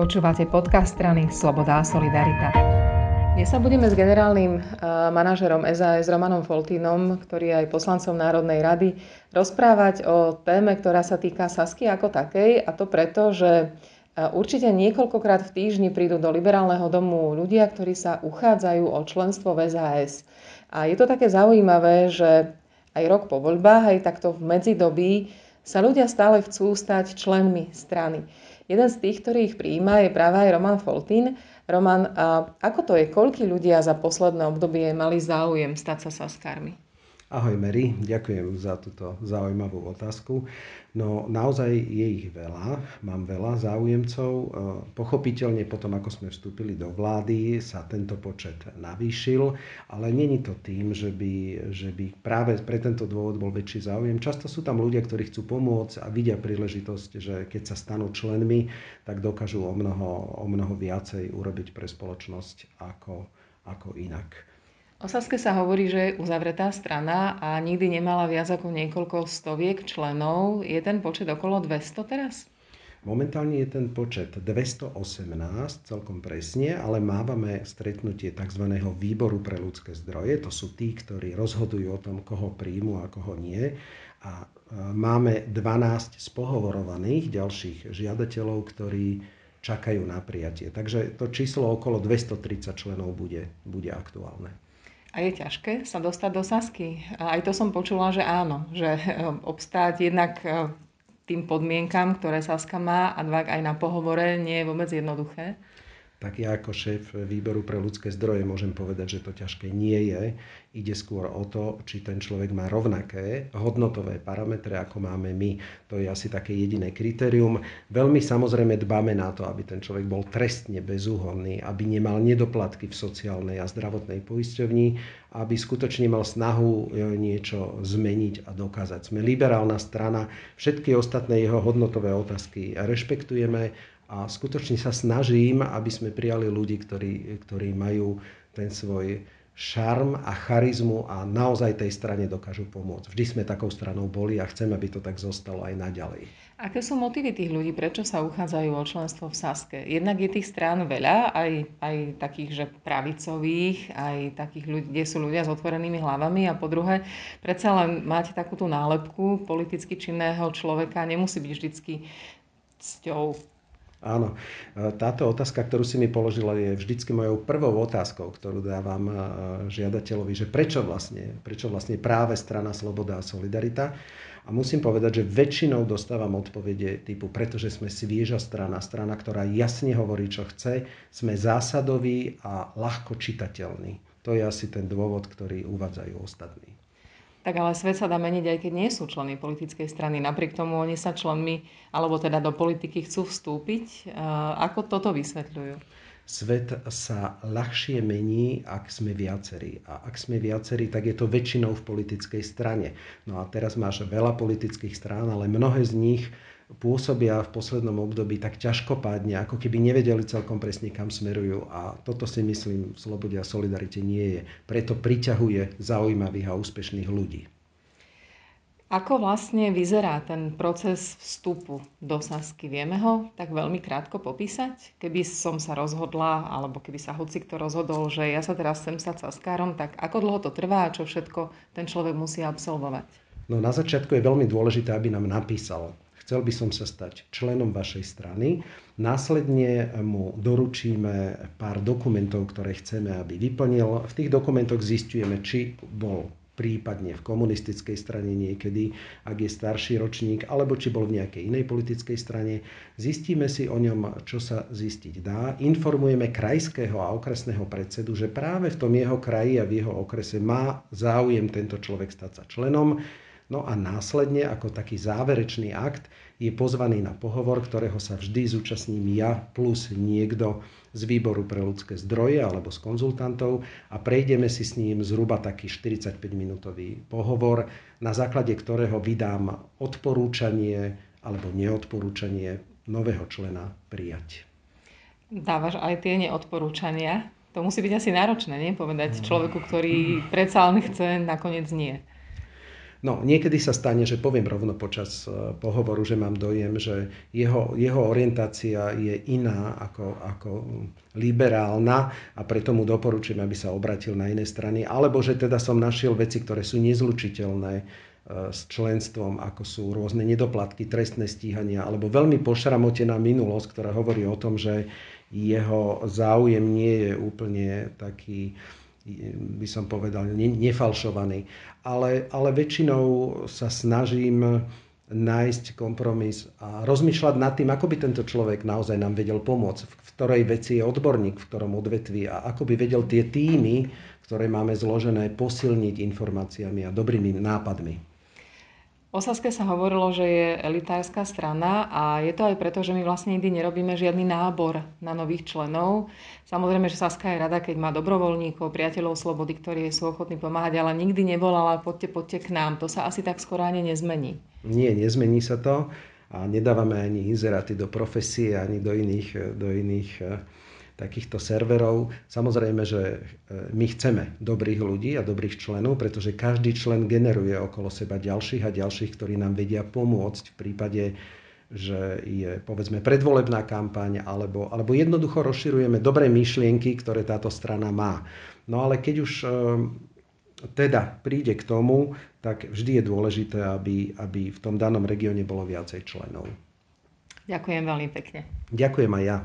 Počúvate podcast strany Sloboda a Solidarita. Dnes sa budeme s generálnym eh, manažerom SAS Romanom Foltínom, ktorý je aj poslancom Národnej rady, rozprávať o téme, ktorá sa týka Sasky ako takej a to preto, že eh, určite niekoľkokrát v týždni prídu do liberálneho domu ľudia, ktorí sa uchádzajú o členstvo v SAS. A je to také zaujímavé, že aj rok po voľbách, aj takto v medzidobí sa ľudia stále chcú stať členmi strany. Jeden z tých, ktorý ich prijíma, je práve aj Roman Foltín. Roman, a ako to je? Koľky ľudia za posledné obdobie mali záujem stať sa saskármi? Ahoj Mary, ďakujem za túto zaujímavú otázku. No naozaj je ich veľa, mám veľa záujemcov. E, pochopiteľne potom, ako sme vstúpili do vlády, sa tento počet navýšil, ale není to tým, že by, že by práve pre tento dôvod bol väčší záujem. Často sú tam ľudia, ktorí chcú pomôcť a vidia príležitosť, že keď sa stanú členmi, tak dokážu o mnoho, o mnoho viacej urobiť pre spoločnosť ako, ako inak. O Saske sa hovorí, že je uzavretá strana a nikdy nemala viac ako niekoľko stoviek členov. Je ten počet okolo 200 teraz? Momentálne je ten počet 218, celkom presne, ale mávame stretnutie tzv. výboru pre ľudské zdroje. To sú tí, ktorí rozhodujú o tom, koho príjmu a koho nie. A máme 12 spohovorovaných ďalších žiadateľov, ktorí čakajú na prijatie. Takže to číslo okolo 230 členov bude, bude aktuálne. A je ťažké sa dostať do Sasky? Aj to som počula, že áno, že eh, obstáť jednak eh, tým podmienkam, ktoré Saska má a dva aj na pohovore nie je vôbec jednoduché tak ja ako šéf výboru pre ľudské zdroje môžem povedať, že to ťažké nie je. Ide skôr o to, či ten človek má rovnaké hodnotové parametre, ako máme my. To je asi také jediné kritérium. Veľmi samozrejme dbáme na to, aby ten človek bol trestne bezúhonný, aby nemal nedoplatky v sociálnej a zdravotnej poisťovni, aby skutočne mal snahu e, niečo zmeniť a dokázať. Sme liberálna strana, všetky ostatné jeho hodnotové otázky rešpektujeme a skutočne sa snažím, aby sme prijali ľudí, ktorí, ktorí majú ten svoj šarm a charizmu a naozaj tej strane dokážu pomôcť. Vždy sme takou stranou boli a chcem, aby to tak zostalo aj naďalej. Aké sú motívy tých ľudí? Prečo sa uchádzajú o členstvo v Saske? Jednak je tých strán veľa, aj, aj takých, že pravicových, aj takých ľudí, kde sú ľudia s otvorenými hlavami a po druhé, predsa len máte takúto nálepku politicky činného človeka, nemusí byť vždycky cťou Áno, e, táto otázka, ktorú si mi položila, je vždycky mojou prvou otázkou, ktorú dávam e, žiadateľovi, že prečo vlastne, prečo vlastne práve strana Sloboda a Solidarita. A musím povedať, že väčšinou dostávam odpovede typu, pretože sme svieža strana, strana, ktorá jasne hovorí, čo chce, sme zásadoví a ľahko čitateľní. To je asi ten dôvod, ktorý uvádzajú ostatní. Tak ale svet sa dá meniť, aj keď nie sú členy politickej strany. Napriek tomu oni sa členmi, alebo teda do politiky chcú vstúpiť. Ako toto vysvetľujú? Svet sa ľahšie mení, ak sme viacerí. A ak sme viacerí, tak je to väčšinou v politickej strane. No a teraz máš veľa politických strán, ale mnohé z nich pôsobia v poslednom období tak ťažkopádne, ako keby nevedeli celkom presne, kam smerujú. A toto si myslím v Slobode a Solidarite nie je. Preto priťahuje zaujímavých a úspešných ľudí. Ako vlastne vyzerá ten proces vstupu do Sasky? Vieme ho tak veľmi krátko popísať? Keby som sa rozhodla, alebo keby sa hoci kto rozhodol, že ja sa teraz sem sa Saskárom, tak ako dlho to trvá a čo všetko ten človek musí absolvovať? No na začiatku je veľmi dôležité, aby nám napísal chcel by som sa stať členom vašej strany. Následne mu doručíme pár dokumentov, ktoré chceme, aby vyplnil. V tých dokumentoch zistujeme, či bol prípadne v komunistickej strane niekedy, ak je starší ročník, alebo či bol v nejakej inej politickej strane. Zistíme si o ňom, čo sa zistiť dá. Informujeme krajského a okresného predsedu, že práve v tom jeho kraji a v jeho okrese má záujem tento človek stať sa členom. No a následne, ako taký záverečný akt, je pozvaný na pohovor, ktorého sa vždy zúčastním ja plus niekto z výboru pre ľudské zdroje alebo z konzultantov a prejdeme si s ním zhruba taký 45-minútový pohovor, na základe ktorého vydám odporúčanie alebo neodporúčanie nového člena prijať. Dávaš aj tie neodporúčania? To musí byť asi náročné, nie? Povedať človeku, ktorý predsa len chce, nakoniec nie. No, niekedy sa stane, že poviem rovno počas e, pohovoru, že mám dojem, že jeho, jeho orientácia je iná ako, ako liberálna a preto mu doporučujem, aby sa obratil na iné strany. Alebo že teda som našiel veci, ktoré sú nezlučiteľné e, s členstvom, ako sú rôzne nedoplatky, trestné stíhania, alebo veľmi pošramotená minulosť, ktorá hovorí o tom, že jeho záujem nie je úplne taký by som povedal, nefalšovaný. Ale, ale väčšinou sa snažím nájsť kompromis a rozmýšľať nad tým, ako by tento človek naozaj nám vedel pomôcť, v ktorej veci je odborník, v ktorom odvetví a ako by vedel tie týmy, ktoré máme zložené, posilniť informáciami a dobrými nápadmi. O Saske sa hovorilo, že je elitárska strana a je to aj preto, že my vlastne nikdy nerobíme žiadny nábor na nových členov. Samozrejme, že Saska je rada, keď má dobrovoľníkov, priateľov slobody, ktorí sú ochotní pomáhať, ale nikdy nevolala poďte, poďte k nám. To sa asi tak skoro ani nezmení. Nie, nezmení sa to a nedávame ani inzeráty do profesie, ani do iných, do iných takýchto serverov. Samozrejme, že e, my chceme dobrých ľudí a dobrých členov, pretože každý člen generuje okolo seba ďalších a ďalších, ktorí nám vedia pomôcť v prípade, že je povedzme predvolebná kampaň alebo, alebo jednoducho rozširujeme dobré myšlienky, ktoré táto strana má. No ale keď už e, teda príde k tomu, tak vždy je dôležité, aby, aby v tom danom regióne bolo viacej členov. Ďakujem veľmi pekne. Ďakujem aj ja.